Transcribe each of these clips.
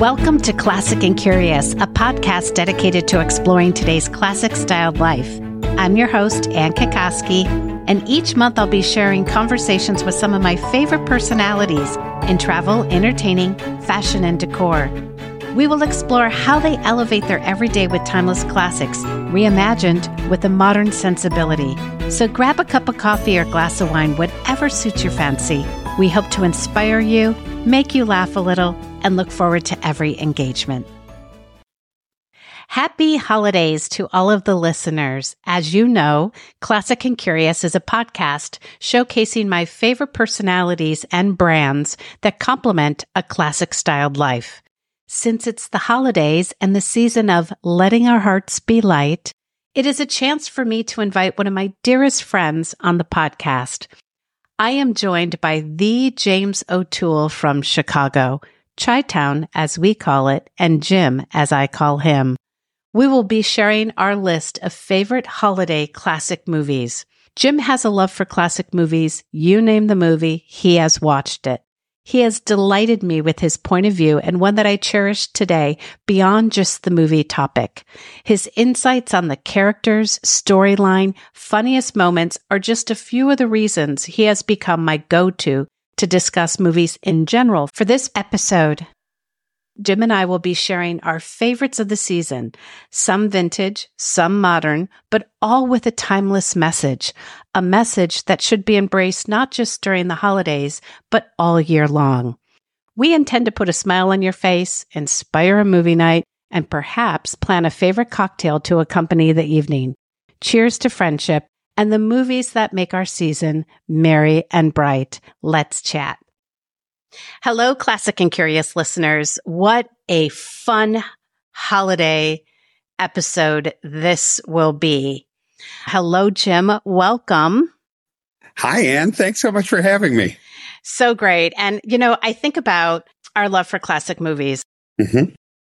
Welcome to Classic and Curious, a podcast dedicated to exploring today's classic styled life. I'm your host, Anne Kikoski, and each month I'll be sharing conversations with some of my favorite personalities in travel, entertaining, fashion, and decor. We will explore how they elevate their everyday with timeless classics, reimagined with a modern sensibility. So grab a cup of coffee or glass of wine, whatever suits your fancy. We hope to inspire you, make you laugh a little, and look forward to every engagement. Happy holidays to all of the listeners. As you know, Classic and Curious is a podcast showcasing my favorite personalities and brands that complement a classic styled life. Since it's the holidays and the season of letting our hearts be light, it is a chance for me to invite one of my dearest friends on the podcast. I am joined by the James O'Toole from Chicago, Chi Town as we call it, and Jim as I call him. We will be sharing our list of favorite holiday classic movies. Jim has a love for classic movies. You name the movie, he has watched it. He has delighted me with his point of view and one that I cherish today beyond just the movie topic. His insights on the characters, storyline, funniest moments are just a few of the reasons he has become my go-to to discuss movies in general. For this episode, Jim and I will be sharing our favorites of the season, some vintage, some modern, but all with a timeless message, a message that should be embraced not just during the holidays, but all year long. We intend to put a smile on your face, inspire a movie night, and perhaps plan a favorite cocktail to accompany the evening. Cheers to friendship and the movies that make our season merry and bright. Let's chat. Hello, classic and curious listeners. What a fun holiday episode this will be. Hello, Jim. Welcome. Hi, Anne. Thanks so much for having me. So great. And, you know, I think about our love for classic movies. Mm-hmm.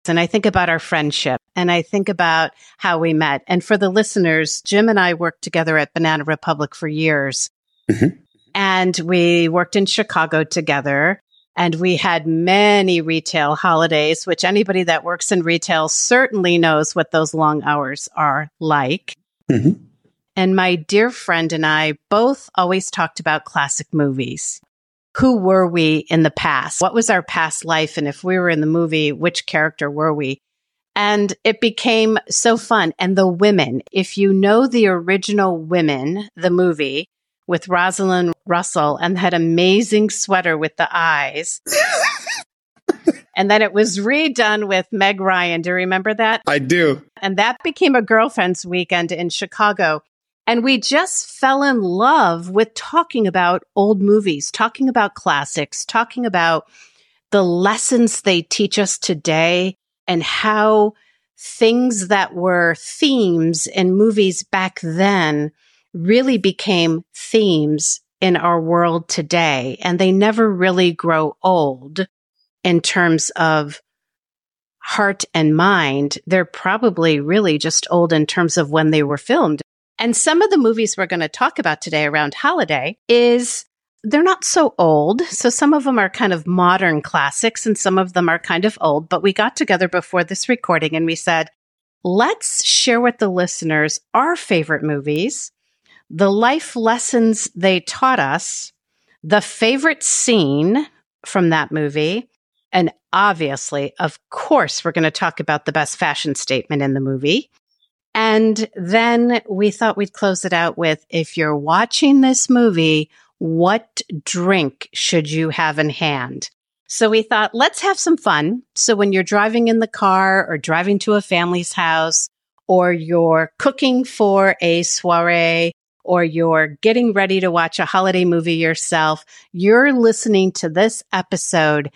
And I think about our friendship and I think about how we met. And for the listeners, Jim and I worked together at Banana Republic for years. Mm-hmm. And we worked in Chicago together. And we had many retail holidays, which anybody that works in retail certainly knows what those long hours are like. Mm-hmm. And my dear friend and I both always talked about classic movies. Who were we in the past? What was our past life? And if we were in the movie, which character were we? And it became so fun. And the women, if you know the original women, the movie, with Rosalind Russell and that amazing sweater with the eyes. and then it was redone with Meg Ryan. Do you remember that? I do. And that became a girlfriend's weekend in Chicago. And we just fell in love with talking about old movies, talking about classics, talking about the lessons they teach us today and how things that were themes in movies back then really became themes in our world today. And they never really grow old in terms of heart and mind. They're probably really just old in terms of when they were filmed. And some of the movies we're going to talk about today around holiday is they're not so old. So some of them are kind of modern classics and some of them are kind of old. But we got together before this recording and we said, let's share with the listeners our favorite movies the life lessons they taught us, the favorite scene from that movie, and obviously, of course, we're going to talk about the best fashion statement in the movie. And then we thought we'd close it out with if you're watching this movie, what drink should you have in hand? So we thought, let's have some fun. So when you're driving in the car or driving to a family's house or you're cooking for a soiree or you're getting ready to watch a holiday movie yourself, you're listening to this episode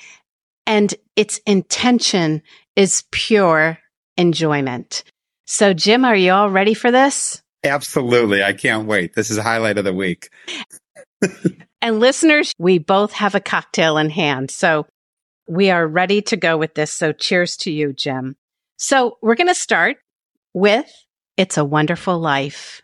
and its intention is pure enjoyment. So, Jim, are you all ready for this? Absolutely. I can't wait. This is a highlight of the week. and listeners, we both have a cocktail in hand. So, we are ready to go with this. So, cheers to you, Jim. So, we're going to start with It's a Wonderful Life.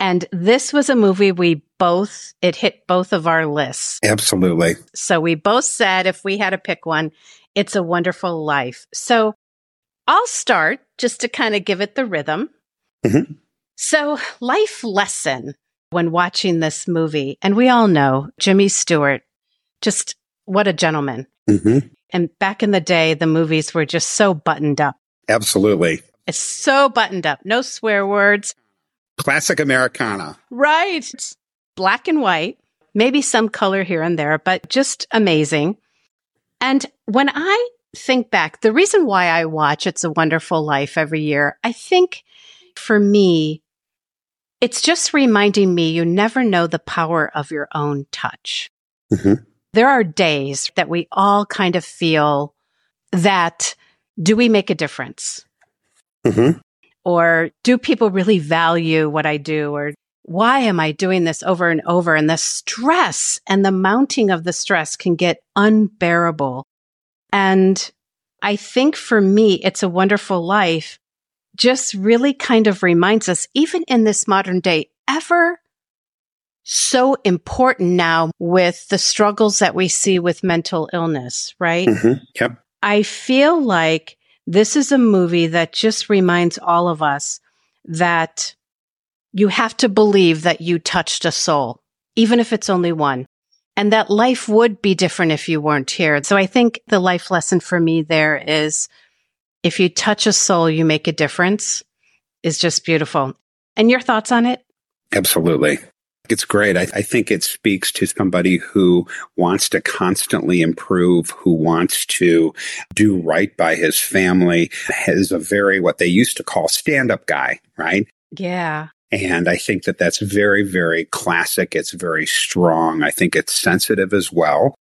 And this was a movie we both, it hit both of our lists. Absolutely. So we both said if we had to pick one, it's a wonderful life. So I'll start just to kind of give it the rhythm. Mhm. So, life lesson when watching this movie, and we all know Jimmy Stewart, just what a gentleman. hmm And back in the day, the movies were just so buttoned up. Absolutely. It's so buttoned up. No swear words. Classic Americana. Right. Black and white, maybe some color here and there, but just amazing. And when I think back, the reason why I watch It's a Wonderful Life every year, I think for me, it's just reminding me you never know the power of your own touch. Mhm. There are days that we all kind of feel that do we make a difference? hmm Or do people really value what I do? Or why am I doing this over and over? And the stress and the mounting of the stress can get unbearable. And I think for me, it's a wonderful life just really kind of reminds us, even in this modern day, ever so important now with the struggles that we see with mental illness, right? hmm Yep. I feel like this is a movie that just reminds all of us that you have to believe that you touched a soul, even if it's only one, and that life would be different if you weren't here. So I think the life lesson for me there is if you touch a soul, you make a difference is just beautiful. And your thoughts on it? Absolutely. It's great. I, I think it speaks to somebody who wants to constantly improve, who wants to do right by his family, is a very, what they used to call stand up guy, right? Yeah. And I think that that's very, very classic. It's very strong. I think it's sensitive as well.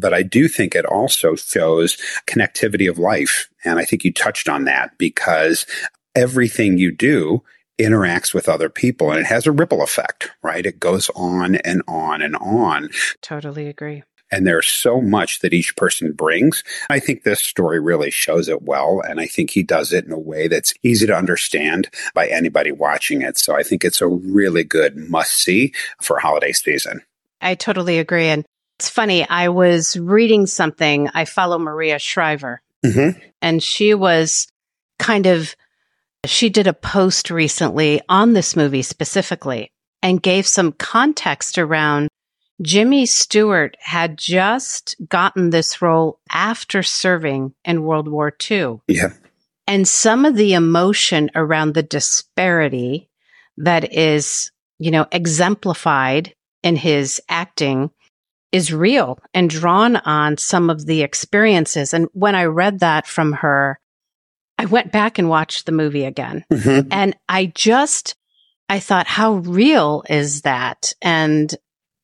But I do think it also shows connectivity of life. And I think you touched on that because everything you do interacts with other people and it has a ripple effect, right? It goes on and on and on. Totally agree. And there's so much that each person brings. I think this story really shows it well. And I think he does it in a way that's easy to understand by anybody watching it. So I think it's a really good must see for holiday season. I totally agree. And it's funny, I was reading something. I follow Maria Shriver, Mm-hmm. and she was kind of, she did a post recently on this movie specifically and gave some context around Jimmy Stewart had just gotten this role after serving in World War II. Yeah. And some of the emotion around the disparity that is, you know, exemplified in his acting is real and drawn on some of the experiences. And when I read that from her, I went back and watched the movie again. Mm-hmm. And I just, I thought, how real is that? And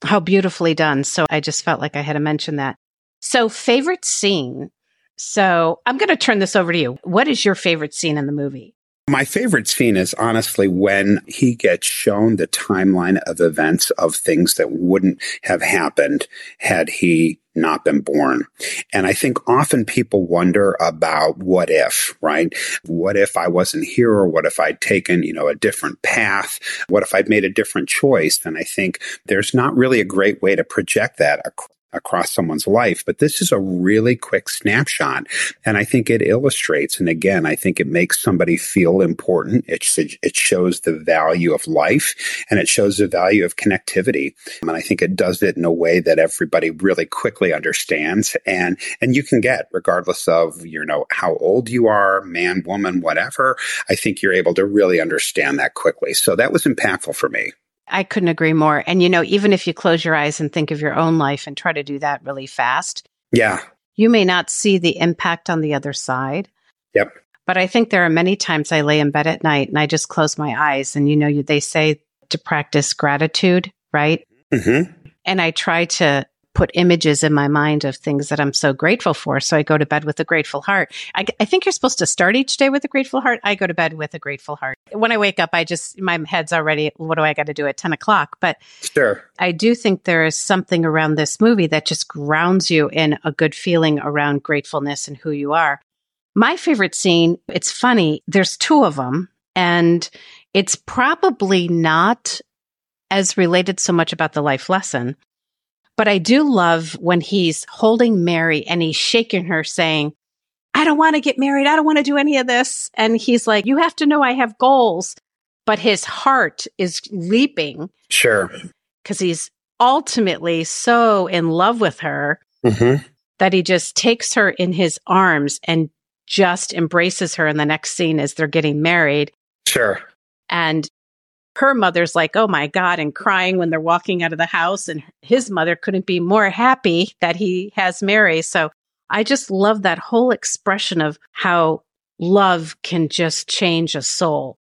how beautifully done. So I just felt like I had to mention that. So, favorite scene. So I'm going to turn this over to you. What is your favorite scene in the movie? My favorite scene is honestly when he gets shown the timeline of events of things that wouldn't have happened had he not been born. And I think often people wonder about what if, right? What if I wasn't here or what if I'd taken, you know, a different path? What if I'd made a different choice? And I think there's not really a great way to project that across someone's life, but this is a really quick snapshot. And I think it illustrates, and again, I think it makes somebody feel important. It, it shows the value of life and it shows the value of connectivity. Um, and I think it does it in a way that everybody really quickly understands and, and you can get regardless of, you know, how old you are, man, woman, whatever. I think you're able to really understand that quickly. So that was impactful for me. I couldn't agree more. And you know, even if you close your eyes and think of your own life and try to do that really fast, Yeah. you may not see the impact on the other side. Yep. But I think there are many times I lay in bed at night and I just close my eyes. And you know, they say to practice gratitude, right? hmm And I try to put images in my mind of things that I'm so grateful for. So I go to bed with a grateful heart. I, I think you're supposed to start each day with a grateful heart. I go to bed with a grateful heart. When I wake up, I just, my head's already, what do I got to do at 10 o'clock? But Sure. I do think there is something around this movie that just grounds you in a good feeling around gratefulness and who you are. My favorite scene, it's funny, there's two of them, and it's probably not as related so much about the life lesson. But I do love when he's holding Mary and he's shaking her saying, I don't want to get married. I don't want to do any of this. And he's like, you have to know I have goals. But his heart is leaping. Sure. Because he's ultimately so in love with her mm-hmm. that he just takes her in his arms and just embraces her in the next scene as they're getting married. Sure. And her mother's like, oh my God, and crying when they're walking out of the house. And his mother couldn't be more happy that he has Mary. So I just love that whole expression of how love can just change a soul.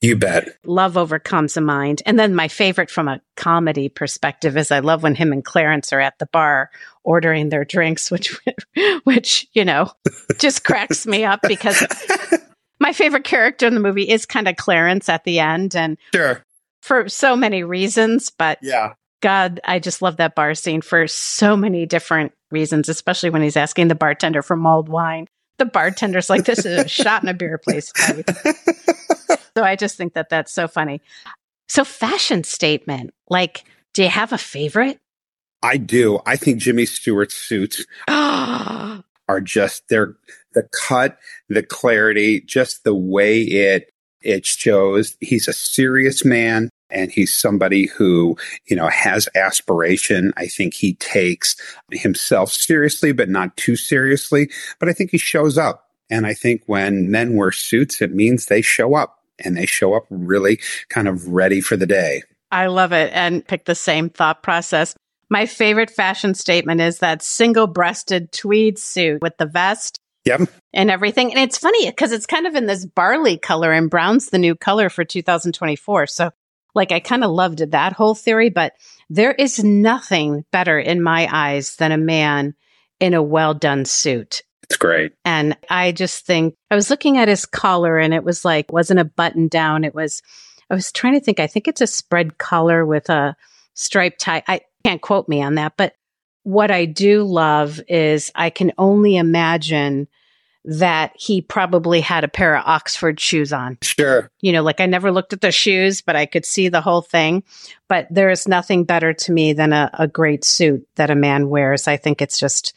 You bet. Love overcomes a mind. And then my favorite from a comedy perspective is I love when him and Clarence are at the bar ordering their drinks, which, which, you know, just cracks me up because my favorite character in the movie is kind of Clarence at the end. And sure. for so many reasons, but yeah. God, I just love that bar scene for so many different reasons, especially when he's asking the bartender for mulled wine. The bartender's like, this is a shot in a beer place. so I just think that that's so funny. So, fashion statement like, do you have a favorite? I do. I think Jimmy Stewart's suits are just they're the cut, the clarity, just the way it it shows he's a serious man and he's somebody who, you know, has aspiration. I think he takes himself seriously, but not too seriously. But I think he shows up. And I think when men wear suits, it means they show up and they show up really kind of ready for the day. I love it and pick the same thought process. My favorite fashion statement is that single breasted tweed suit with the vest. Yep. And everything. And it's funny because it's kind of in this barley color and brown's the new color for 2024. So like I kind of loved that whole theory, but there is nothing better in my eyes than a man in a well done suit. It's great. And I just think I was looking at his collar and it was like, wasn't a button down. It was, I was trying to think, I think it's a spread collar with a striped tie. I can't quote me on that, but what I do love is I can only imagine that he probably had a pair of Oxford shoes on. Sure. You know, like I never looked at the shoes, but I could see the whole thing. But there is nothing better to me than a, a great suit that a man wears. I think it's just,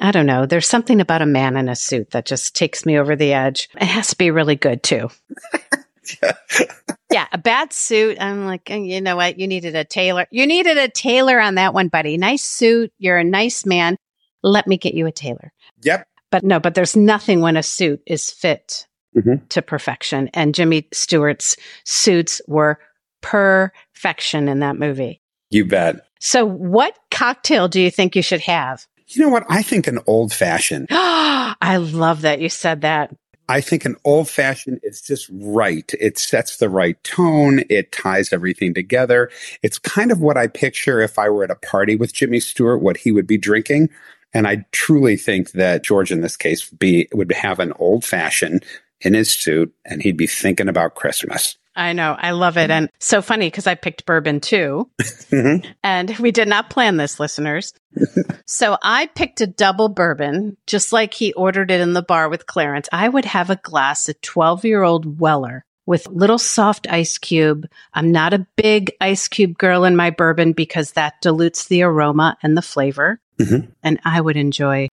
I don't know. There's something about a man in a suit that just takes me over the edge. It has to be really good too. yeah, yeah, a bad suit. I'm like, eh, you know what? You needed a tailor. You needed a tailor on that one, buddy. Nice suit. You're a nice man. Let me get you a tailor. Yep. But no, but there's nothing when a suit is fit mm-hmm. to perfection. And Jimmy Stewart's suits were perfection in that movie. You bet. So, what cocktail do you think you should have? You know what? I think an old fashioned. I love that you said that. I think an old fashioned is just right. It sets the right tone. It ties everything together. It's kind of what I picture if I were at a party with Jimmy Stewart, what he would be drinking. And I truly think that George, in this case, would be would have an old fashioned in his suit, and he'd be thinking about Christmas. I know. I love it. And so funny because I picked bourbon too. mm-hmm. And we did not plan this, listeners. so I picked a double bourbon, just like he ordered it in the bar with Clarence. I would have a glass of 12 year old Weller with little soft ice cube. I'm not a big ice cube girl in my bourbon because that dilutes the aroma and the flavor. Mm-hmm. And I would enjoy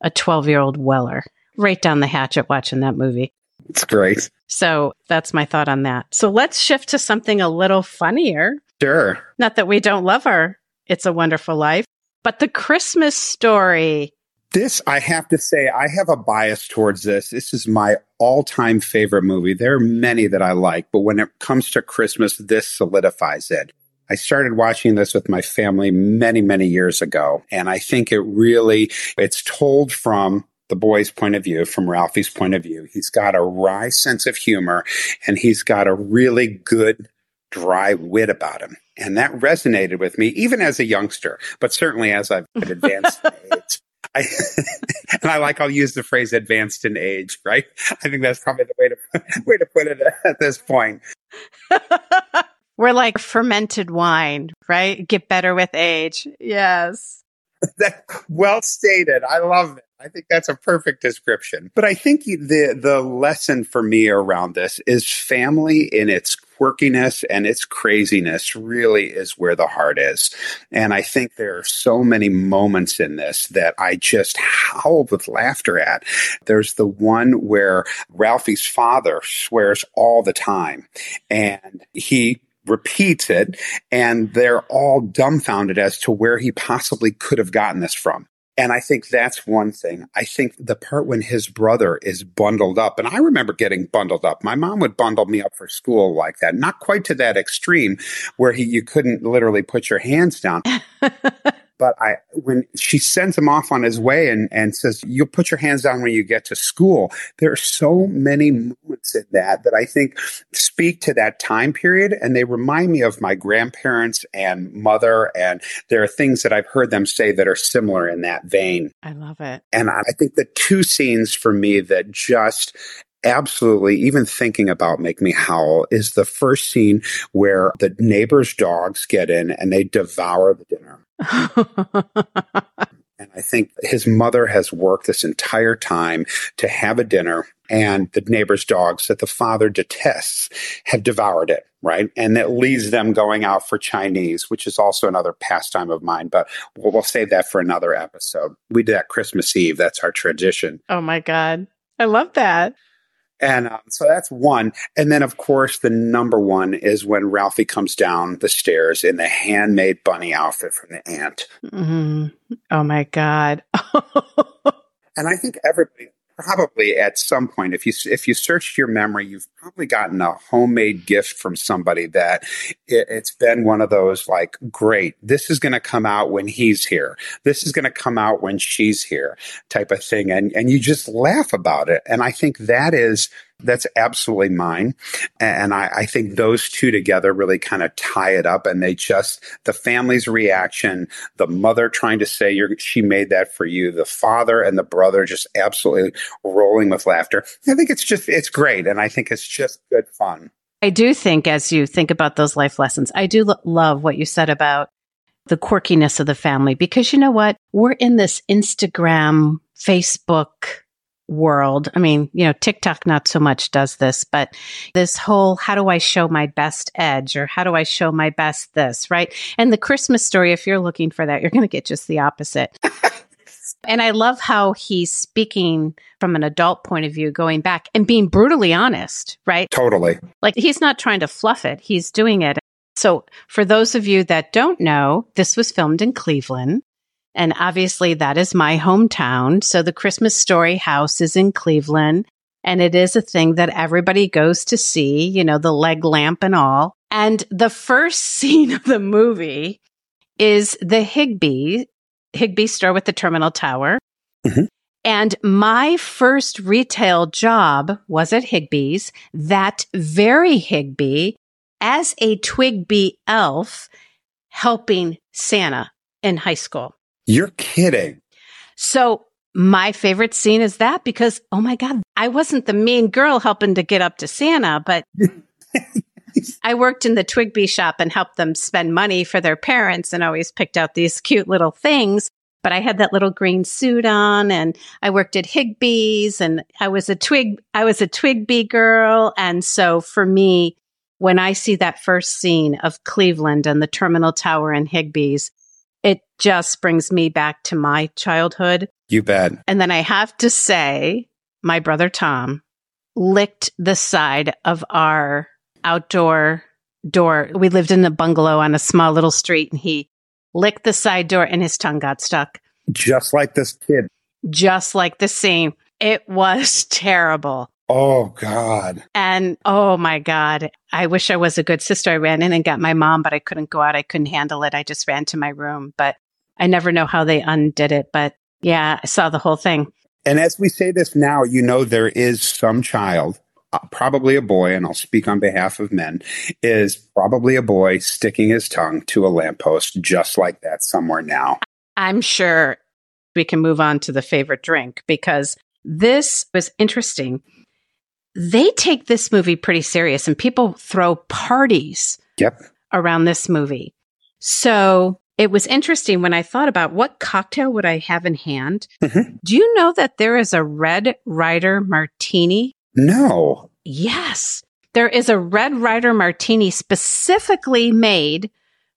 a 12 year old Weller right down the hatchet watching that movie. It's great. So that's my thought on that. So let's shift to something a little funnier. Sure. Not that we don't love our It's a Wonderful Life, but the Christmas story. This, I have to say, I have a bias towards this. This is my all time favorite movie. There are many that I like, but when it comes to Christmas, this solidifies it. I started watching this with my family many, many years ago. And I think it really, it's told from the boy's point of view, from Ralphie's point of view. He's got a wry sense of humor and he's got a really good dry wit about him. And that resonated with me even as a youngster, but certainly as I've advanced age. I, and I like I'll use the phrase advanced in age, right? I think that's probably the way to way to put it at this point. We're like fermented wine, right? Get better with age. Yes. that, well stated. I love it. I think that's a perfect description. But I think the the lesson for me around this is family in its quirkiness and its craziness really is where the heart is. And I think there are so many moments in this that I just howled with laughter at. There's the one where Ralphie's father swears all the time and he repeats it and they're all dumbfounded as to where he possibly could have gotten this from. And I think that's one thing. I think the part when his brother is bundled up, and I remember getting bundled up. My mom would bundle me up for school like that, not quite to that extreme where he, you couldn't literally put your hands down. But I, when she sends him off on his way and, and says, you'll put your hands down when you get to school. There are so many moments in that that I think speak to that time period. And they remind me of my grandparents and mother. And there are things that I've heard them say that are similar in that vein. I love it. And I think the two scenes for me that just absolutely even thinking about make me howl is the first scene where the neighbors dogs get in and they devour the dinner and I think his mother has worked this entire time to have a dinner, and the neighbor's dogs that the father detests have devoured it, right? And that leads them going out for Chinese, which is also another pastime of mine, but we'll, we'll save that for another episode. We do that Christmas Eve. That's our tradition. Oh my God. I love that. And um, so that's one. And then, of course, the number one is when Ralphie comes down the stairs in the handmade bunny outfit from the aunt. Mm-hmm. Oh my God. and I think everybody, probably at some point if you if you searched your memory you've probably gotten a homemade gift from somebody that it, has been one of those like great this is going to come out when he's here. This is going to come out when she's here type of thing and and you just laugh about it and i think that is that's absolutely mine. And I, I think those two together really kind of tie it up and they just, the family's reaction, the mother trying to say she made that for you, the father and the brother just absolutely rolling with laughter. I think it's just, it's great. And I think it's just good fun. I do think as you think about those life lessons, I do lo- love what you said about the quirkiness of the family because you know what? We're in this Instagram, Facebook, world. I mean, you know, TikTok not so much does this, but this whole how do I show my best edge or how do I show my best this, right? And the Christmas story, if you're looking for that, you're going to get just the opposite. and I love how he's speaking from an adult point of view, going back and being brutally honest, right? Totally. Like he's not trying to fluff it, he's doing it. So, for those of you that don't know, this was filmed in Cleveland. And obviously that is my hometown. So the Christmas Story House is in Cleveland and it is a thing that everybody goes to see, you know, the leg lamp and all. And the first scene of the movie is the Higbee, Higbee store with the terminal tower. Mm-hmm. And my first retail job was at Higbee's, that very Higbee as a Twigbee elf helping Santa in high school. You're kidding. So my favorite scene is that because, oh my God, I wasn't the mean girl helping to get up to Santa, but I worked in the Twigbee shop and helped them spend money for their parents and always picked out these cute little things. But I had that little green suit on and I worked at Higbee's and I was a twig, I was a Twigbee girl. And so for me, when I see that first scene of Cleveland and the terminal tower and Higbee's, it just brings me back to my childhood. You bet. And then I have to say, my brother Tom licked the side of our outdoor door. We lived in a bungalow on a small little street and he licked the side door and his tongue got stuck. Just like this kid. Just like the scene. It was terrible. Oh God. And oh my God. I wish I was a good sister. I ran in and got my mom, but I couldn't go out. I couldn't handle it. I just ran to my room, but I never know how they undid it. But yeah, I saw the whole thing. And as we say this now, you know, there is some child, uh, probably a boy, and I'll speak on behalf of men, is probably a boy sticking his tongue to a lamppost just like that somewhere now. I'm sure we can move on to the favorite drink because this was interesting they take this movie pretty serious and people throw parties yep. around this movie. So it was interesting when I thought about what cocktail would I have in hand. Mm-hmm. Do you know that there is a Red Ryder martini? No. Yes. There is a Red Ryder martini specifically made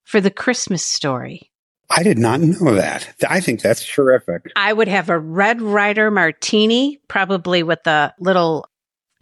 for the Christmas story. I did not know that. I think that's terrific. I would have a Red Rider martini, probably with a little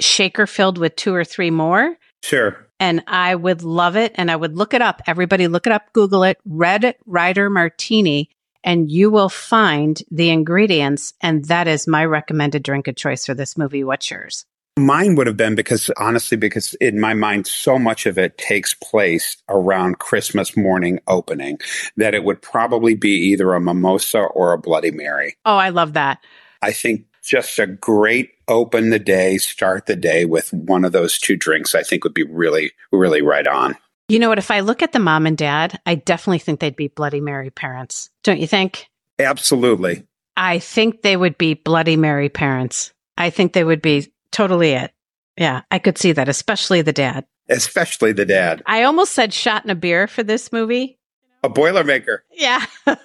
shaker filled with two or three more. Sure. And I would love it. And I would look it up. Everybody look it up, Google it, Red Ryder martini, and you will find the ingredients. And that is my recommended drink of choice for this movie. What's yours? Mine would have been because honestly, because in my mind, so much of it takes place around Christmas morning opening that it would probably be either a mimosa or a Bloody Mary. Oh, I love that. I think just a great open the day, start the day with one of those two drinks, I think would be really, really right on. You know what? If I look at the mom and dad, I definitely think they'd be Bloody Mary parents. Don't you think? Absolutely. I think they would be Bloody Mary parents. I think they would be totally it. Yeah, I could see that, especially the dad. Especially the dad. I almost said shot in a beer for this movie. A Boilermaker. Yeah.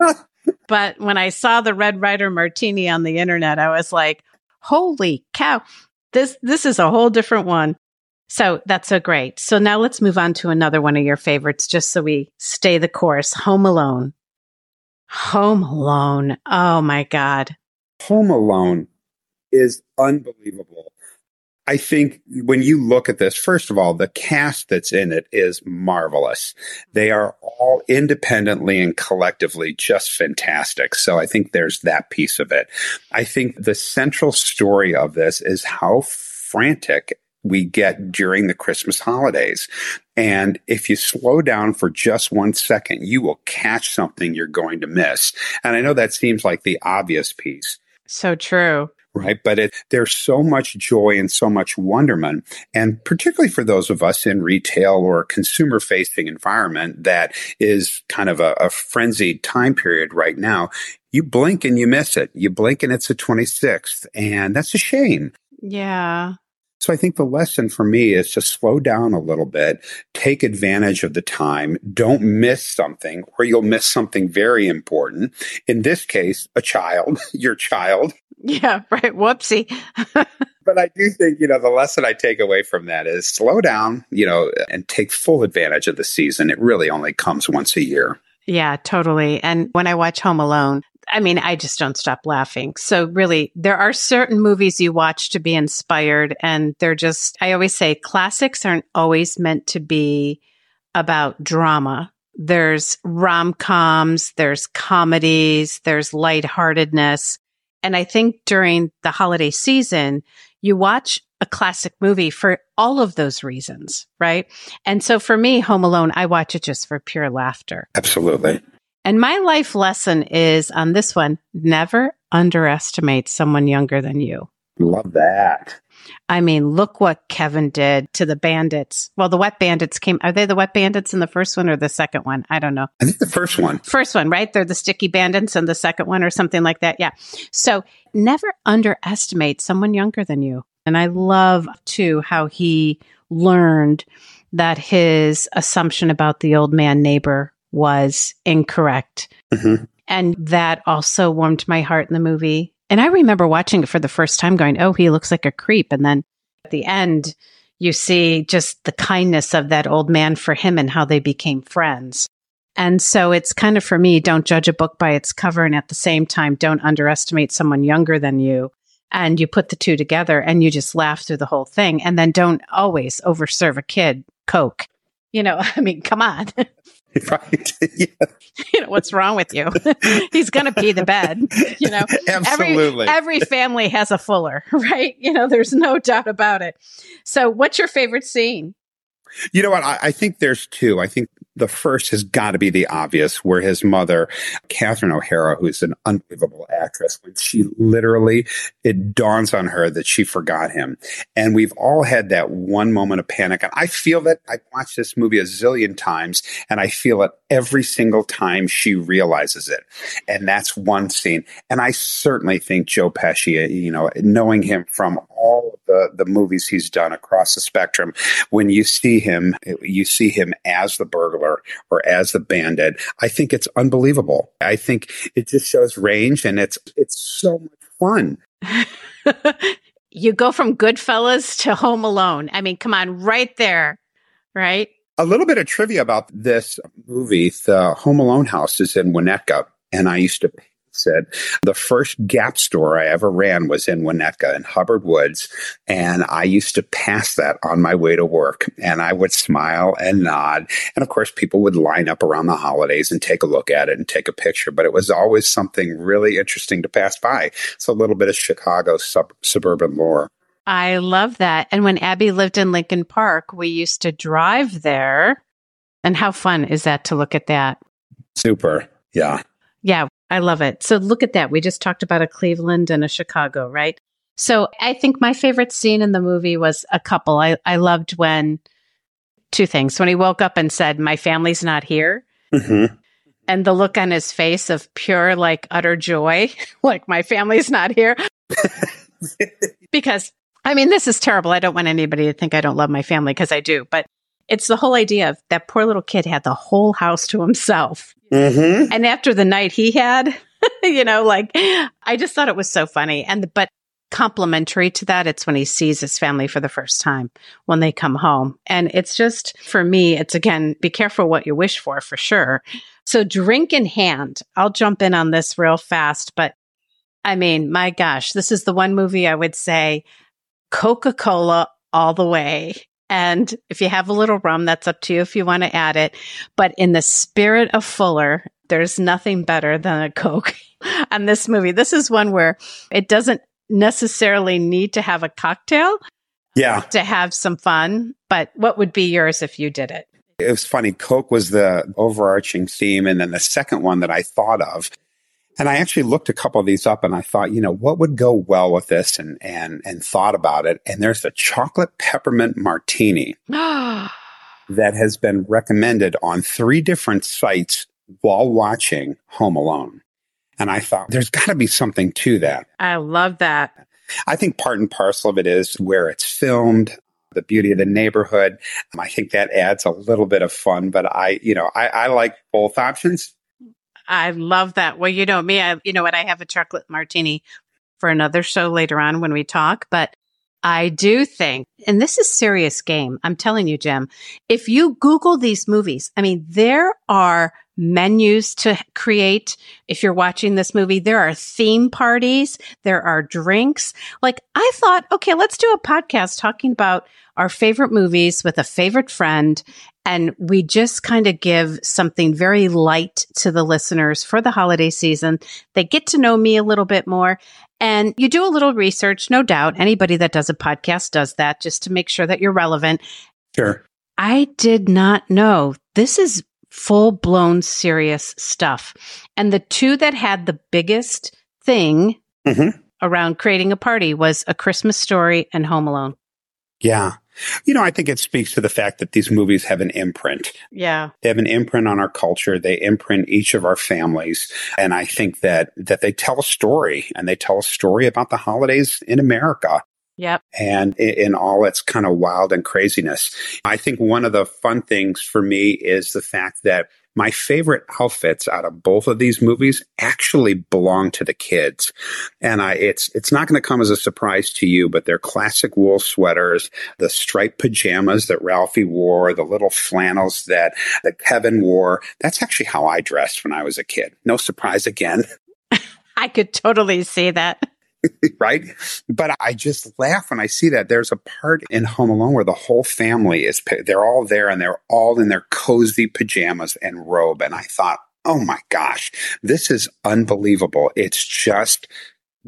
but when I saw the Red Ryder Martini on the internet, I was like, holy cow, this, this is a whole different one. So that's so great. So now let's move on to another one of your favorites, just so we stay the course. Home Alone. Home Alone. Oh my God. Home Alone is unbelievable. I think when you look at this, first of all, the cast that's in it is marvelous. They are all independently and collectively just fantastic. So I think there's that piece of it. I think the central story of this is how frantic we get during the Christmas holidays. And if you slow down for just one second, you will catch something you're going to miss. And I know that seems like the obvious piece. So true right? But it, there's so much joy and so much wonderment. And particularly for those of us in retail or consumer facing environment that is kind of a, a frenzied time period right now, you blink and you miss it. You blink and it's the 26th. And that's a shame. Yeah. So I think the lesson for me is to slow down a little bit, take advantage of the time, don't miss something or you'll miss something very important. In this case, a child, your child. Yeah, right. Whoopsie. but I do think, you know, the lesson I take away from that is slow down, you know, and take full advantage of the season. It really only comes once a year. Yeah, totally. And when I watch Home Alone, I mean, I just don't stop laughing. So really, there are certain movies you watch to be inspired and they're just, I always say classics aren't always meant to be about drama. There's rom coms, there's comedies, there's lightheartedness. And I think during the holiday season, you watch a classic movie for all of those reasons, right? And so for me, Home Alone, I watch it just for pure laughter. Absolutely. And my life lesson is on this one never underestimate someone younger than you. Love that. I mean, look what Kevin did to the bandits. Well, the wet bandits came. Are they the wet bandits in the first one or the second one? I don't know. I think the first one. First one, right? They're the sticky bandits and the second one or something like that. Yeah. So never underestimate someone younger than you. And I love too how he learned that his assumption about the old man neighbor was incorrect. Mm-hmm. And that also warmed my heart in the movie. And I remember watching it for the first time going, oh, he looks like a creep. And then at the end, you see just the kindness of that old man for him and how they became friends. And so it's kind of for me, don't judge a book by its cover. And at the same time, don't underestimate someone younger than you. And you put the two together and you just laugh through the whole thing. And then don't always overserve a kid Coke. You know, I mean, come on. right. yeah. You know, what's wrong with you? He's going to pee the bed. You know, absolutely. Every, every family has a Fuller, right? You know, there's no doubt about it. So, what's your favorite scene? You know what? I, I, think there's two. I think the first has got to be the obvious, where his mother, Catherine O'Hara, who's an unbelievable actress, when she literally, it dawns on her that she forgot him. And we've all had that one moment of panic. And I feel that I've watched this movie a zillion times and I feel it every single time she realizes it. And that's one scene. And I certainly think Joe Pesci, you know, knowing him from all the, the movies he's done across the spectrum, when you see him, you see him as the burglar or as the bandit. I think it's unbelievable. I think it just shows range and it's, it's so much fun. you go from Goodfellas to Home Alone. I mean, come on, right there, right? A little bit of trivia about this movie. The Home Alone house is in Winnetka, and I used to said the first Gap store I ever ran was in Winnetka in Hubbard Woods. And I used to pass that on my way to work and I would smile and nod. And of course, people would line up around the holidays and take a look at it and take a picture. But it was always something really interesting to pass by. It's a little bit of Chicago sub- suburban lore. I love that. And when Abby lived in Lincoln Park, we used to drive there. And how fun is that to look at that? Super. Yeah. Yeah, I love it. So look at that. We just talked about a Cleveland and a Chicago, right? So I think my favorite scene in the movie was a couple. I, I loved when two things. When he woke up and said, My family's not here. Mm-hmm. And the look on his face of pure, like utter joy, like my family's not here. because I mean, this is terrible. I don't want anybody to think I don't love my family because I do. But it's the whole idea of that poor little kid had the whole house to himself. Mm-hmm. And after the night he had, you know, like I just thought it was so funny. And, but complementary to that, it's when he sees his family for the first time when they come home. And it's just, for me, it's again, be careful what you wish for, for sure. So drink in hand. I'll jump in on this real fast, but I mean, my gosh, this is the one movie I would say Coca Cola all the way. And if you have a little rum, that's up to you if you want to add it. But in the spirit of Fuller, there's nothing better than a Coke on this movie. This is one where it doesn't necessarily need to have a cocktail. Yeah. To have some fun. But what would be yours if you did it? It was funny. Coke was the overarching theme. And then the second one that I thought of and I actually looked a couple of these up and I thought, you know, what would go well with this and, and, and thought about it. And there's a chocolate peppermint martini that has been recommended on three different sites while watching Home Alone. And I thought there's got to be something to that. I love that. I think part and parcel of it is where it's filmed, the beauty of the neighborhood. I think that adds a little bit of fun, but I, you know, I, I like both options. I love that. Well, you know me, I, you know what? I have a chocolate martini for another show later on when we talk, but I do think, and this is serious game. I'm telling you, Jim, if you Google these movies, I mean, there are menus to create. If you're watching this movie, there are theme parties. There are drinks. Like I thought, okay, let's do a podcast talking about our favorite movies with a favorite friend. And we just kind of give something very light to the listeners for the holiday season. They get to know me a little bit more. And you do a little research, no doubt. Anybody that does a podcast does that just to make sure that you're relevant. Sure. I did not know this is full blown serious stuff. And the two that had the biggest thing mm-hmm. around creating a party was A Christmas Story and Home Alone. Yeah. You know, I think it speaks to the fact that these movies have an imprint. Yeah. They have an imprint on our culture. They imprint each of our families. And I think that, that they tell a story and they tell a story about the holidays in America. Yep. And in, all its kind of wild and craziness. I think one of the fun things for me is the fact that my favorite outfits out of both of these movies actually belong to the kids. And I, it's, it's not going to come as a surprise to you, but they're classic wool sweaters, the striped pajamas that Ralphie wore, the little flannels that, that Kevin wore. That's actually how I dressed when I was a kid. No surprise again. I could totally see that. right? But I just laugh when I see that. There's a part in Home Alone where the whole family is, they're all there and they're all in their cozy pajamas and robe. And I thought, oh my gosh, this is unbelievable. It's just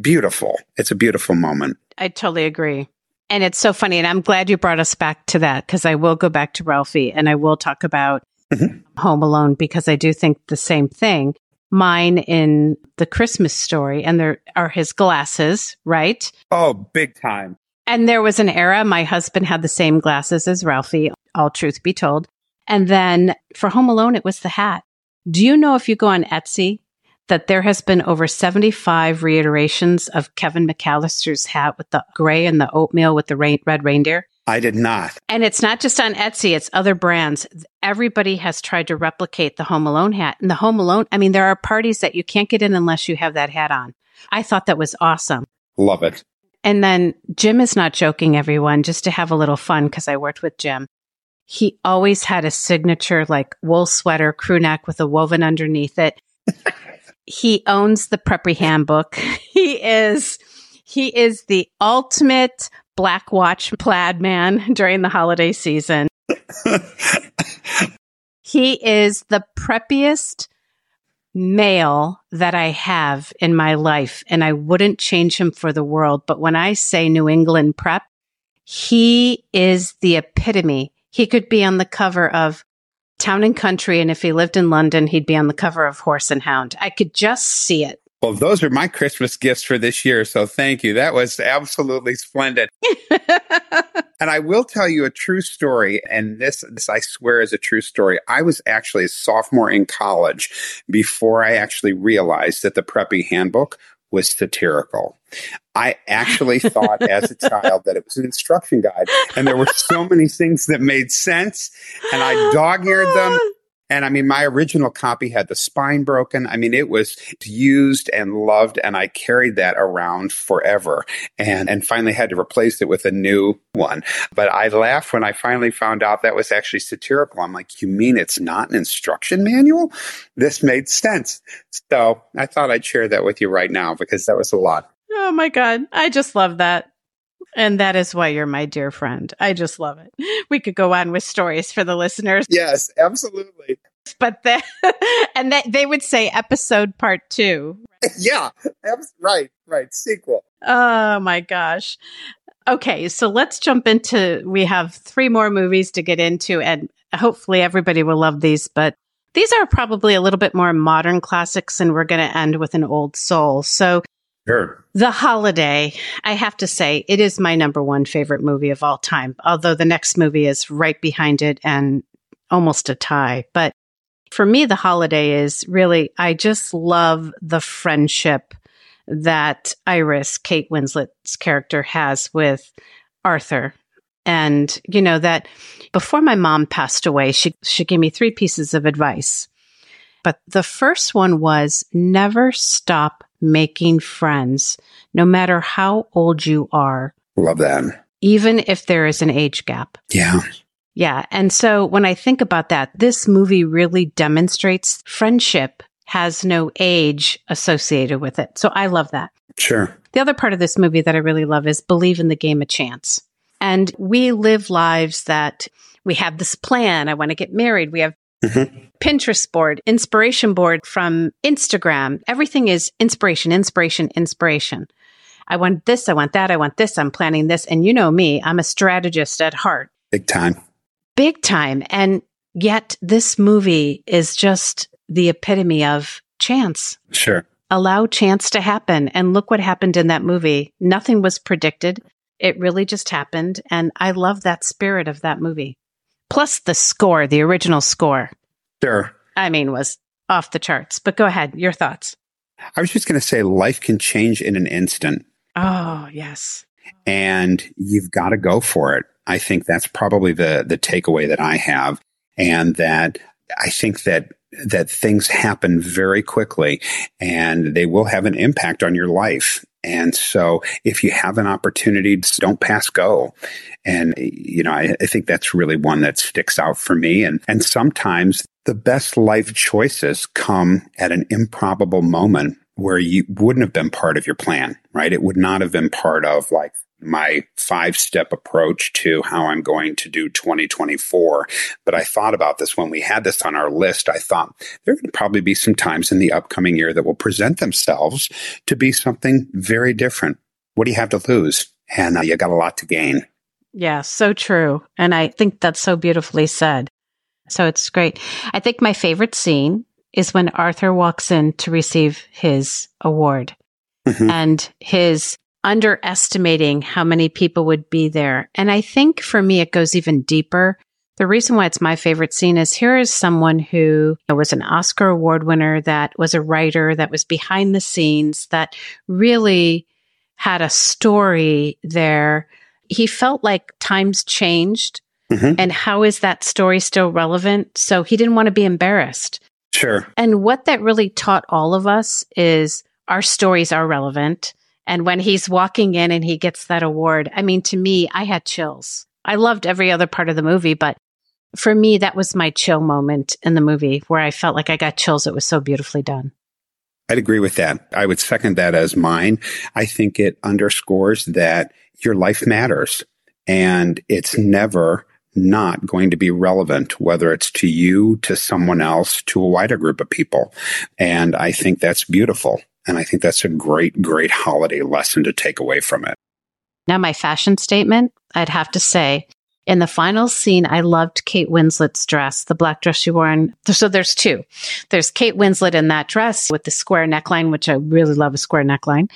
beautiful. It's a beautiful moment. I totally agree. And it's so funny. And I'm glad you brought us back to that because I will go back to Ralphie and I will talk about mm-hmm. Home Alone because I do think the same thing mine in the Christmas story, and there are his glasses, right? Oh, big time. And there was an era, my husband had the same glasses as Ralphie, all truth be told. And then for Home Alone, it was the hat. Do you know if you go on Etsy that there has been over 75 reiterations of Kevin McCallister's hat with the gray and the oatmeal with the rain, red reindeer? I did not. And it's not just on Etsy, it's other brands. Everybody has tried to replicate the Home Alone hat. And the Home Alone, I mean, there are parties that you can't get in unless you have that hat on. I thought that was awesome. Love it. And then Jim is not joking, everyone, just to have a little fun because I worked with Jim. He always had a signature like wool sweater, crew neck with a woven underneath it. he owns the Preppy Handbook. He is he is the ultimate black watch plaid man during the holiday season. he is the preppiest male that I have in my life, and I wouldn't change him for the world. But when I say New England prep, he is the epitome. He could be on the cover of Town and Country, and if he lived in London, he'd be on the cover of Horse and Hound. I could just see it. Well, those are my Christmas gifts for this year. So thank you. That was absolutely splendid. and I will tell you a true story. And this, this, I swear, is a true story. I was actually a sophomore in college before I actually realized that the Preppy Handbook was satirical. I actually thought as a child that it was an instruction guide, and there were so many things that made sense, and I dog eared them. And I mean, my original copy had the spine broken. I mean, it was used and loved, and I carried that around forever and, and finally had to replace it with a new one. But I laughed when I finally found out that was actually satirical. I'm like, you mean it's not an instruction manual? This made sense. So I thought I'd share that with you right now because that was a lot. Oh my God. I just love that. And that is why you're my dear friend. I just love it. We could go on with stories for the listeners. Yes, absolutely. But then, and that they would say episode part two. yeah, right, right. Sequel. Oh my gosh. Okay, so let's jump into. We have three more movies to get into, and hopefully everybody will love these. But these are probably a little bit more modern classics, and we're going to end with an old soul. So Sure. The Holiday, I have to say, it is my number one favorite movie of all time, although the next movie is right behind it and almost a tie. But for me, The Holiday is really, I just love the friendship that Iris, Kate Winslet's character, has with Arthur. And, you know, that before my mom passed away, she, she gave me three pieces of advice. But the first one was never stop making friends, no matter how old you are. Love that. Even if there is an age gap. Yeah. Yeah. And so when I think about that, this movie really demonstrates friendship has no age associated with it. So I love that. Sure. The other part of this movie that I really love is believe in the game of chance. And we live lives that we have this plan. I want to get married. We have mm-hmm. Pinterest board, inspiration board from Instagram. Everything is inspiration, inspiration, inspiration. I want this, I want that, I want this, I'm planning this. And you know me, I'm a strategist at heart. Big time. Big time. And yet this movie is just the epitome of chance. Sure. Allow chance to happen. And look what happened in that movie. Nothing was predicted. It really just happened. And I love that spirit of that movie. Plus the score, the original score. Sure. I mean, was off the charts. But go ahead, your thoughts. I was just going to say life can change in an instant. Oh, yes. And you've got to go for it. I think that's probably the the takeaway that I have and that I think that that things happen very quickly and they will have an impact on your life. And so if you have an opportunity, don't pass go. And, you know, I, I, think that's really one that sticks out for me. And, and sometimes the best life choices come at an improbable moment where you wouldn't have been part of your plan, right? It would not have been part of like my five step approach to how I'm going to do 2024. But I thought about this when we had this on our list. I thought there could probably be some times in the upcoming year that will present themselves to be something very different. What do you have to lose? And uh, you got a lot to gain. Yeah, so true. And I think that's so beautifully said. So it's great. I think my favorite scene is when Arthur walks in to receive his award mm-hmm. and his underestimating how many people would be there. And I think for me, it goes even deeper. The reason why it's my favorite scene is here is someone who was an Oscar award winner, that was a writer, that was behind the scenes, that really had a story there. He felt like times changed. Mm-hmm. And how is that story still relevant? So he didn't want to be embarrassed. Sure. And what that really taught all of us is our stories are relevant And when he's walking in and he gets that award, I mean, to me, I had chills. I loved every other part of the movie, but for me, that was my chill moment in the movie where I felt like I got chills. It was so beautifully done. I'd agree with that. I would second that as mine. I think it underscores that your life matters and it's never not going to be relevant, whether it's to you, to someone else, to a wider group of people. And I think that's beautiful. And I think that's a great, great holiday lesson to take away from it. Now, my fashion statement, I'd have to say, in the final scene, I loved Kate Winslet's dress, the black dress she wore. And so there's two. There's Kate Winslet in that dress with the square neckline, which I really love a square neckline.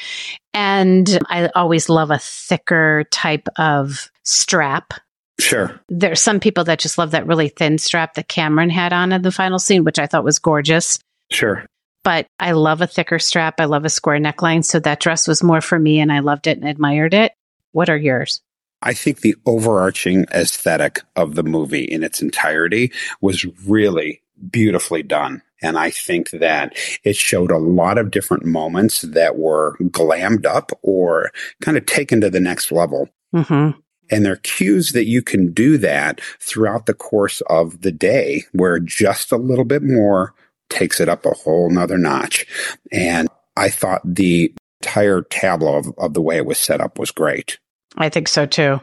And I always love a thicker type of strap Sure. There's some people that just love that really thin strap that Cameron had on in the final scene, which I thought was gorgeous. Sure. But I love a thicker strap. I love a square neckline. So that dress was more for me and I loved it and admired it. What are yours? I think the overarching aesthetic of the movie in its entirety was really beautifully done. And I think that it showed a lot of different moments that were glammed up or kind of taken to the next level. Mm-hmm. And there are cues that you can do that throughout the course of the day where just a little bit more takes it up a whole nother notch. And I thought the entire tableau of, of the way it was set up was great. I think so too.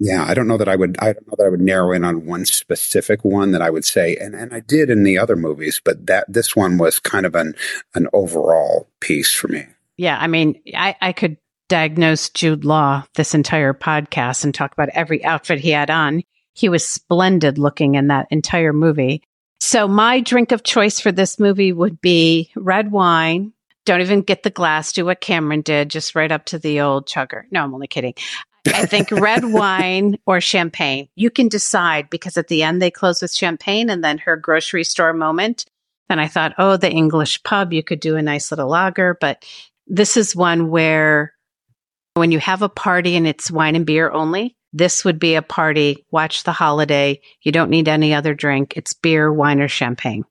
Yeah, I don't know that I would. I don't know that I would narrow in on one specific one that I would say, and and I did in the other movies, but that this one was kind of an an overall piece for me. Yeah, I mean, I I could diagnose Jude Law this entire podcast and talk about every outfit he had on. He was splendid looking in that entire movie. So my drink of choice for this movie would be red wine. Don't even get the glass. Do what Cameron did, just right up to the old chugger. No, I'm only kidding. I think red wine or champagne. You can decide because at the end they close with champagne and then her grocery store moment. Then I thought, oh, the English pub, you could do a nice little lager. But this is one where when you have a party and it's wine and beer only, this would be a party. Watch the holiday. You don't need any other drink. It's beer, wine, or champagne.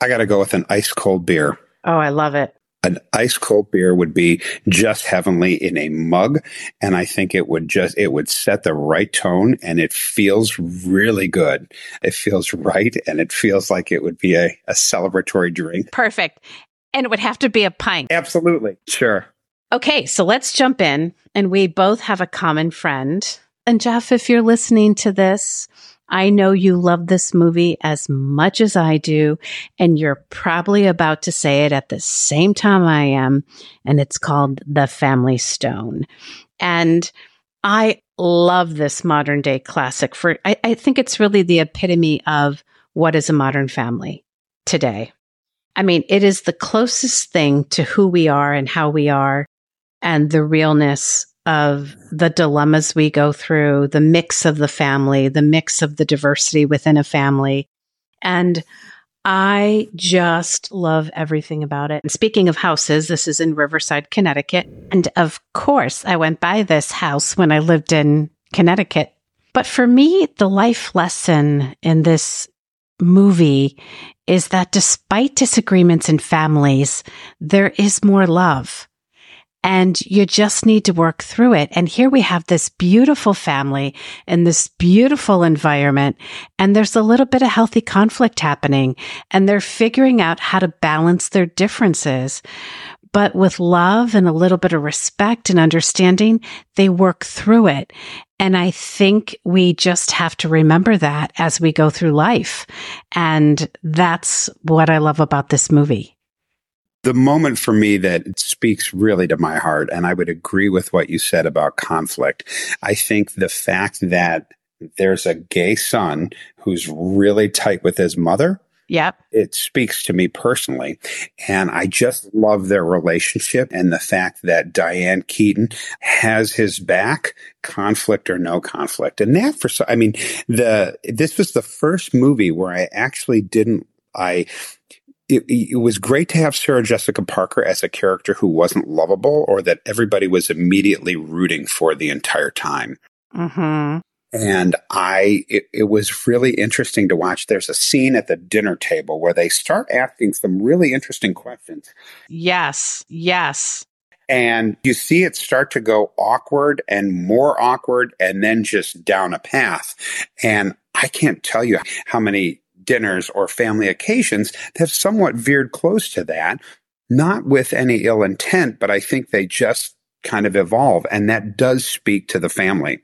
I got to go with an ice cold beer. Oh, I love it. An ice cold beer would be just heavenly in a mug. And I think it would just, it would set the right tone and it feels really good. It feels right. And it feels like it would be a, a celebratory drink. Perfect. And it would have to be a pint. Absolutely. Sure. Okay, so let's jump in. And we both have a common friend. And Jeff, if you're listening to this, I know you love this movie as much as I do, and you're probably about to say it at the same time I am. And it's called The Family Stone. And I love this modern day classic for, I, I think it's really the epitome of what is a modern family today. I mean, it is the closest thing to who we are and how we are and the realness of the dilemmas we go through, the mix of the family, the mix of the diversity within a family. And I just love everything about it. And speaking of houses, this is in Riverside, Connecticut. And of course, I went by this house when I lived in Connecticut. But for me, the life lesson in this movie is that despite disagreements in families, there is more love and you just need to work through it. And here we have this beautiful family in this beautiful environment. And there's a little bit of healthy conflict happening and they're figuring out how to balance their differences. But with love and a little bit of respect and understanding, they work through it. And I think we just have to remember that as we go through life. And that's what I love about this movie the moment for me that speaks really to my heart, and I would agree with what you said about conflict. I think the fact that there's a gay son who's really tight with his mother. Yep. It speaks to me personally. And I just love their relationship and the fact that Diane Keaton has his back, conflict or no conflict. And that for, so I mean, the, this was the first movie where I actually didn't, I it, it, was great to have Sarah Jessica Parker as a character who wasn't lovable or that everybody was immediately rooting for the entire time. Mm-hmm. And I, it, it, was really interesting to watch. There's a scene at the dinner table where they start asking some really interesting questions. Yes, yes. And you see it start to go awkward and more awkward and then just down a path. And I can't tell you how many dinners or family occasions have somewhat veered close to that, not with any ill intent, but I think they just kind of evolve. And that does speak to the family.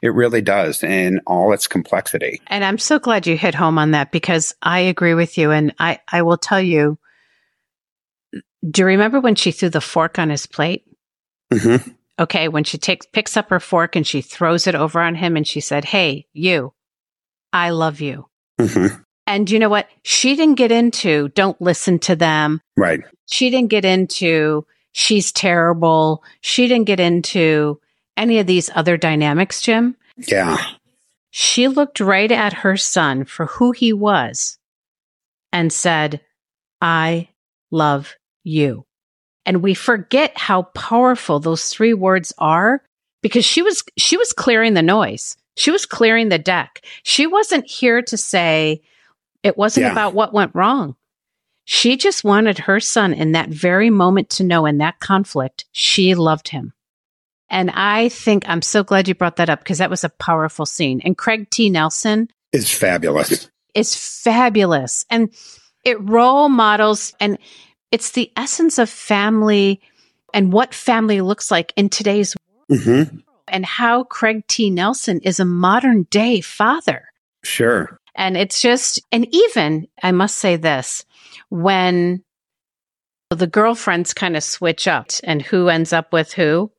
It really does in all its complexity. And I'm so glad you hit home on that because I agree with you. And I, I will tell you, do you remember when she threw the fork on his plate? Mm-hmm. Okay. When she takes, picks up her fork and she throws it over on him and she said, Hey, you, I love you. Mm-hmm. And you know what? She didn't get into don't listen to them. Right. She didn't get into she's terrible. She didn't get into any of these other dynamics, Jim. Yeah. She looked right at her son for who he was and said, I love you. And we forget how powerful those three words are because she was, she was clearing the noise. She was clearing the deck. She wasn't here to say it wasn't Yeah. about what went wrong. She just wanted her son in that very moment to know in that conflict, she loved him. And I think I'm so glad you brought that up because that was a powerful scene. And Craig T. Nelson is fabulous. It's fabulous and it role models and it's the essence of family and what family looks like in today's Mm-hmm. and how Craig T. Nelson is a modern day father. Sure. And it's just, and even I must say this when the girlfriends kind of switch up and who ends up with who,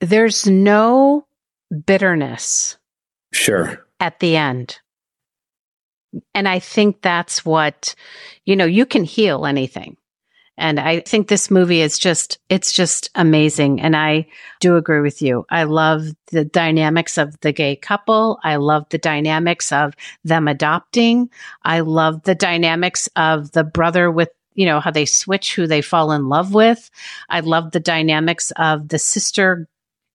there's no bitterness Sure. at the end. And I think that's what, you know, you can heal anything. And I think this movie is just, it's just amazing. And I do agree with you. I love the dynamics of the gay couple. I love the dynamics of them adopting. I love the dynamics of the brother with, you know, how they switch who they fall in love with. I love the dynamics of the sister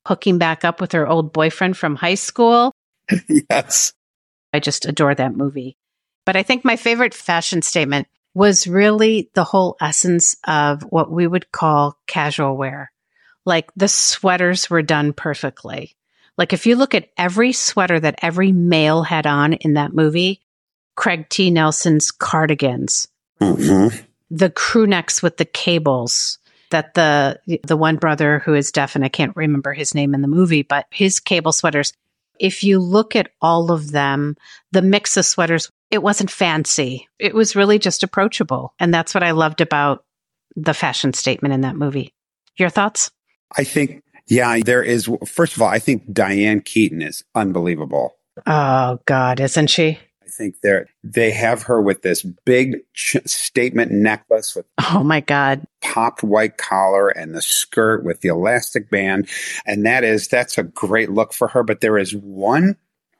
hooking back up with her old boyfriend from high school. yes. I just adore that movie. But I think my favorite fashion statement was really the whole essence of what we would call casual wear. Like the sweaters were done perfectly. Like if you look at every sweater that every male had on in that movie, Craig T. Nelson's cardigans, Mm-hmm. the crew necks with the cables that the the one brother who is deaf and I can't remember his name in the movie, but his cable sweaters. If you look at all of them, the mix of sweaters, it wasn't fancy. It was really just approachable. And that's what I loved about the fashion statement in that movie. Your thoughts? I think, yeah, there is. First of all, I think Diane Keaton is unbelievable. Oh God, isn't she? I think they're, they have her with this big ch- statement necklace with Oh my God. popped white collar and the skirt with the elastic band. And that is, that's a great look for her. But there is one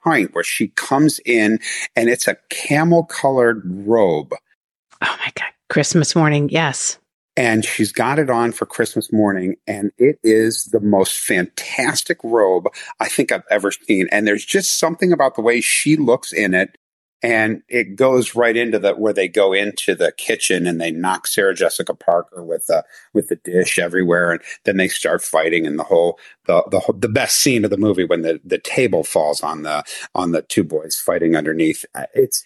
point where she comes in and it's a camel colored robe Oh my God. Christmas morning. Yes. and she's got it on for Christmas morning, and it is the most fantastic robe I think I've ever seen. And there's just something about the way she looks in it. And it goes right into the where they go into the kitchen and they knock Sarah Jessica Parker with the with the dish everywhere, and then they start fighting. And the whole the the the best scene of the movie when the the table falls on the on the two boys fighting underneath. Uh, It's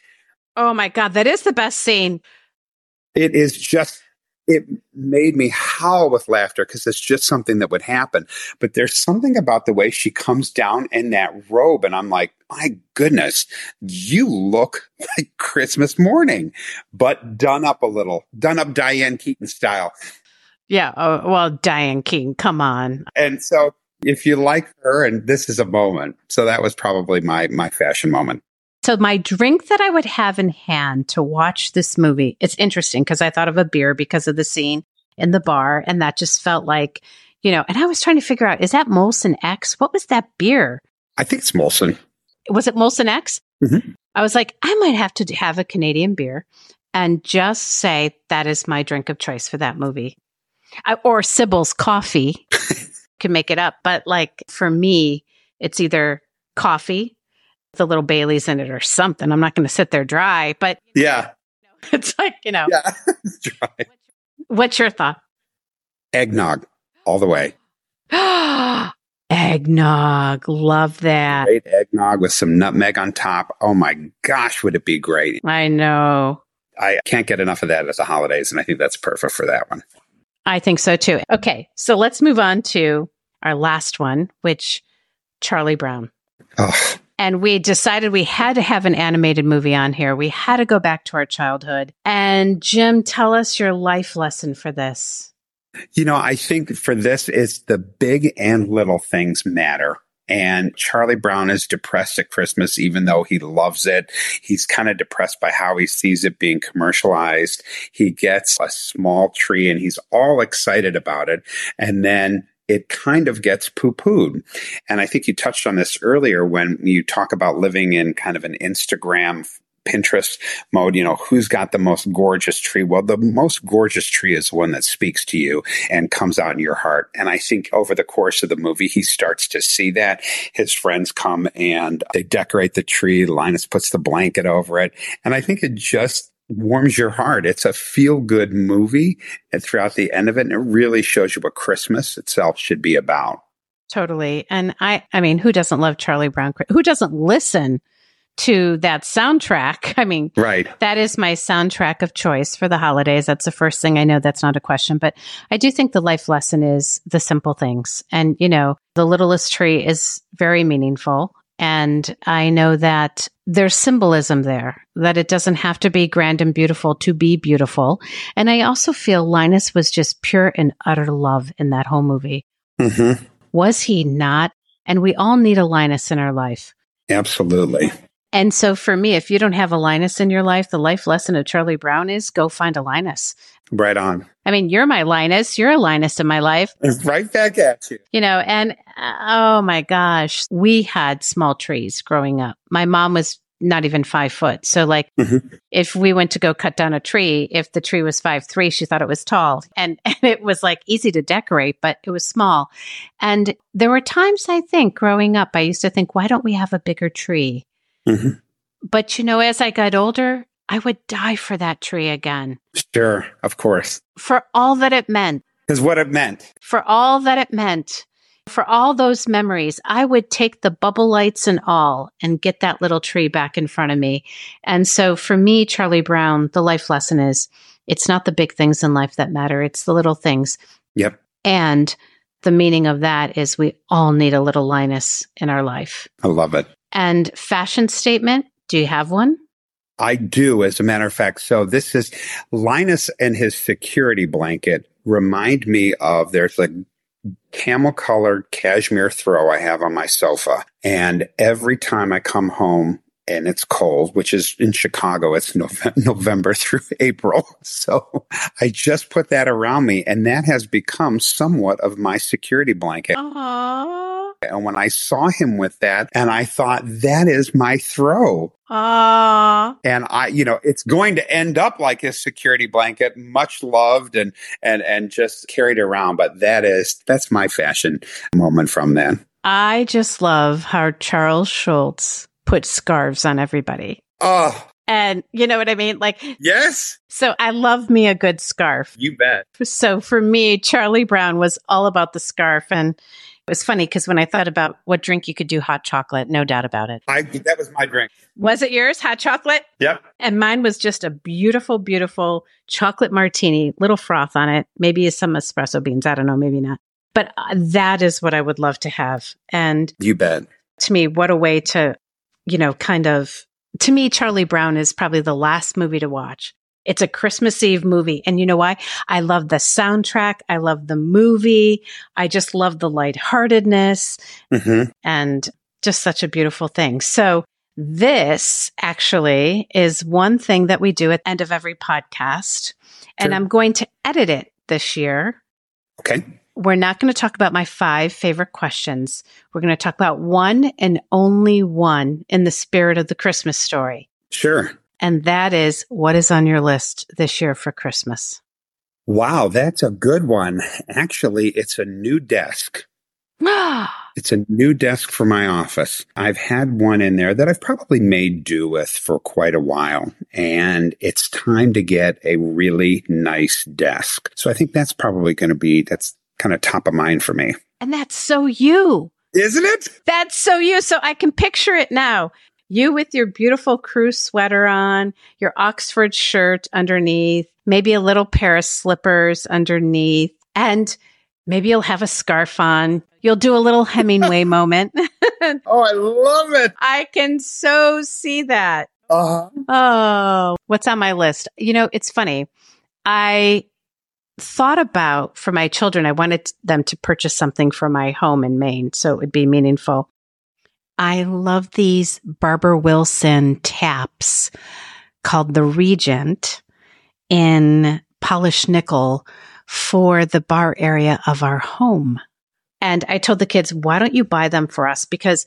Oh my God. That is the best scene. it is just it made me howl with laughter because it's just something that would happen but there's something about the way she comes down in that robe and i'm like my goodness you look like christmas morning but done up a little done up diane keaton style Yeah. Oh, well, Diane King, come on. and so if you like her and this is a moment so that was probably my my fashion moment So my drink that I would have in hand to watch this movie, it's interesting because I thought of a beer because of the scene in the bar and that just felt like, you know, and I was trying to figure out, is that Molson Ex? What was that beer? i think it's molson Was it Molson Ex? Mhm. I was like, I might have to have a Canadian beer and just say that is my drink of choice for that movie. I, or Sybil's coffee can make it up. But like for me, it's either coffee, a little Bailey's in it or something. I'm not going to sit there dry, but yeah it's like, you know, yeah right. what's your thought? eggnog all the way. eggnog. Love that. Great eggnog with some nutmeg on top. Oh my gosh, would it be great? I know. I can't get enough of that at the holidays, and I think that's perfect for that one. I think so too. Okay, so let's move on to our last one, which Charlie Brown. Oh, And we decided we had to have an animated movie on here. We had to go back to our childhood. And Jim, tell us your life lesson for this. you know, I think for this, it's the big and little things matter. And Charlie Brown is depressed at Christmas, even though he loves it. He's kind of depressed by how he sees it being commercialized. He gets a small tree and he's all excited about it. And then it kind of gets poo pooed. And I think you touched on this earlier when you talk about living in kind of an Instagram Pinterest mode, you know, who's got the most gorgeous tree? Well, the most gorgeous tree is one that speaks to you and comes out in your heart. And I think over the course of the movie, he starts to see that. His friends come and they decorate the tree. Linus puts the blanket over it. And I think it just warms your heart. It's a feel good movie. And throughout the end of it, and it really shows you what Christmas itself should be about. Totally. And I, I mean, who doesn't love Charlie Brown? Who doesn't listen to that soundtrack? I mean, Right. that is my soundtrack of choice for the holidays. That's the first thing I know. That's not a question, but I do think the life lesson is the simple things. And, you know, the littlest tree is very meaningful. And I know that there's symbolism there, that it doesn't have to be grand and beautiful to be beautiful. And I also feel Linus was just pure and utter love in that whole movie. Mm-hmm. Was he not? And we all need a Linus in our life. Absolutely. And so for me, if you don't have a Linus in your life, the life lesson of Charlie Brown is go find a Linus. Right on. I mean, you're my Linus. You're a Linus in my life, Right back at you. you know, and uh, oh my gosh, we had small trees growing up. My mom was not even five foot. So like Mhm. if we went to go cut down a tree, if the tree was five, three, she thought it was tall and, and it was like easy to decorate, but it was small. And there were times I think growing up, I used to think, why don't we have a bigger tree? Mhm. But you know, as I got older, I would die for that tree again, Sure, of course. for all that it meant, Because what it meant. for all that it meant, for all those memories. I would take the bubble lights and all and get that little tree back in front of me. And so for me, Charlie Brown, the life lesson is it's not the big things in life that matter, it's the little things. Yep. And the meaning of that is we all need a little Linus in our life. I love it. And fashion statement, do you have one? I do, as a matter of fact. So this is Linus and his security blanket remind me of there's a camel colored cashmere throw I have on my sofa. And every time I come home and it's cold, which is in Chicago, it's Nove- November through April. So I just put that around me and that has become somewhat of my security blanket. Aww. And when I saw him with that and I thought that is my throw. Aww. and I, you know, it's going to end up like his security blanket, much loved and and and just carried around. But that is that's my fashion moment from then. I just love how Charles Schulz put scarves on everybody. Oh And you know what I mean? Like, yes, so I love me a good scarf. you bet. So for me, Charlie Brown was all about the scarf. And was funny because when I thought about what drink you could do hot chocolate, no doubt about it. I that was my drink. Was it yours, hot chocolate? Yep. And mine was just a beautiful, beautiful chocolate martini, little froth on it, maybe some espresso beans. I don't know, maybe not. But uh, that is what I would love to have. And You bet. to me, what a way to, you know, kind of, to me, Charlie Brown is probably the last movie to watch. It's a Christmas Eve movie. And you know why? I love the soundtrack. I love the movie. I just love the lightheartedness hmm and just such a beautiful thing. So this actually is one thing that we do at the end of every podcast. And I'm going to edit it this year Okay. we're not going to talk about my five favorite questions. We're going to talk about one and only one in the spirit of the Christmas story. Sure. And that is what is on your list this year for Christmas? Wow, that's a good one. Actually, it's a new desk. It's a new desk for my office. I've had one in there that I've probably made do with for quite a while, and it's time to get a really nice desk. So I think that's probably going to be that's kind of top of mind for me. And that's so you. Isn't it? That's so you. So I can picture it now. You with your beautiful crew sweater on, your Oxford shirt underneath, maybe a little pair of slippers underneath, and maybe you'll have a scarf on. You'll do a little Hemingway moment. oh, I love it. I can so see that. Uh-huh. Oh, what's on my list? You know, it's funny. I thought about for my children, I wanted them to purchase something for my home in Maine so it would be meaningful. I love these Barber Wilson taps called the Regent in polished nickel for the bar area of our home. And I told the kids, why don't you buy them for us? Because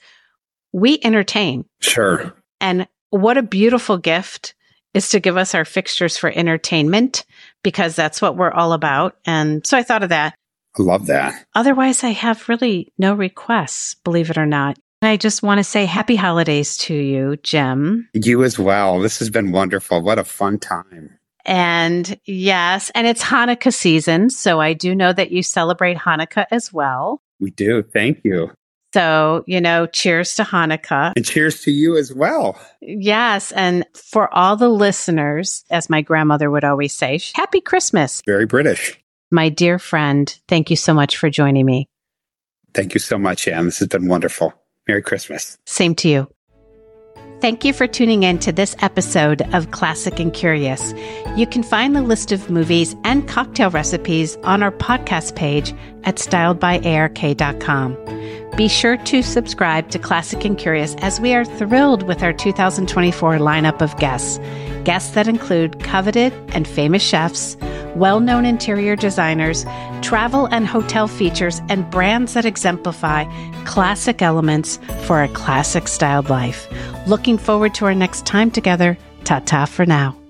we entertain. Sure. And what a beautiful gift is to give us our fixtures for entertainment because that's what we're all about. And so I thought of that. I love that. Otherwise, I have really no requests, believe it or not. I just want to say happy holidays to you, Jim. You as well. This has been wonderful. What a fun time. And yes, and it's Hanukkah season. So I do know that you celebrate Hanukkah as well. We do. Thank you. So, you know, cheers to Hanukkah. And cheers to you as well. Yes. And for all the listeners, as my grandmother would always say, happy Christmas. Very British. My dear friend, thank you so much for joining me. Thank you so much, Anne. This has been wonderful. Merry Christmas. Same to you. Thank you for tuning in to this episode of Classic and Curious. You can find the list of movies and cocktail recipes on our podcast page at styledbyark.com. Be sure to subscribe to Classic and Curious as we are thrilled with our 2024 lineup of guests. Guests that include coveted and famous chefs, well known interior designers, travel and hotel features, and brands that exemplify classic elements for a classic styled life. Looking forward to our next time together. Ta ta for now.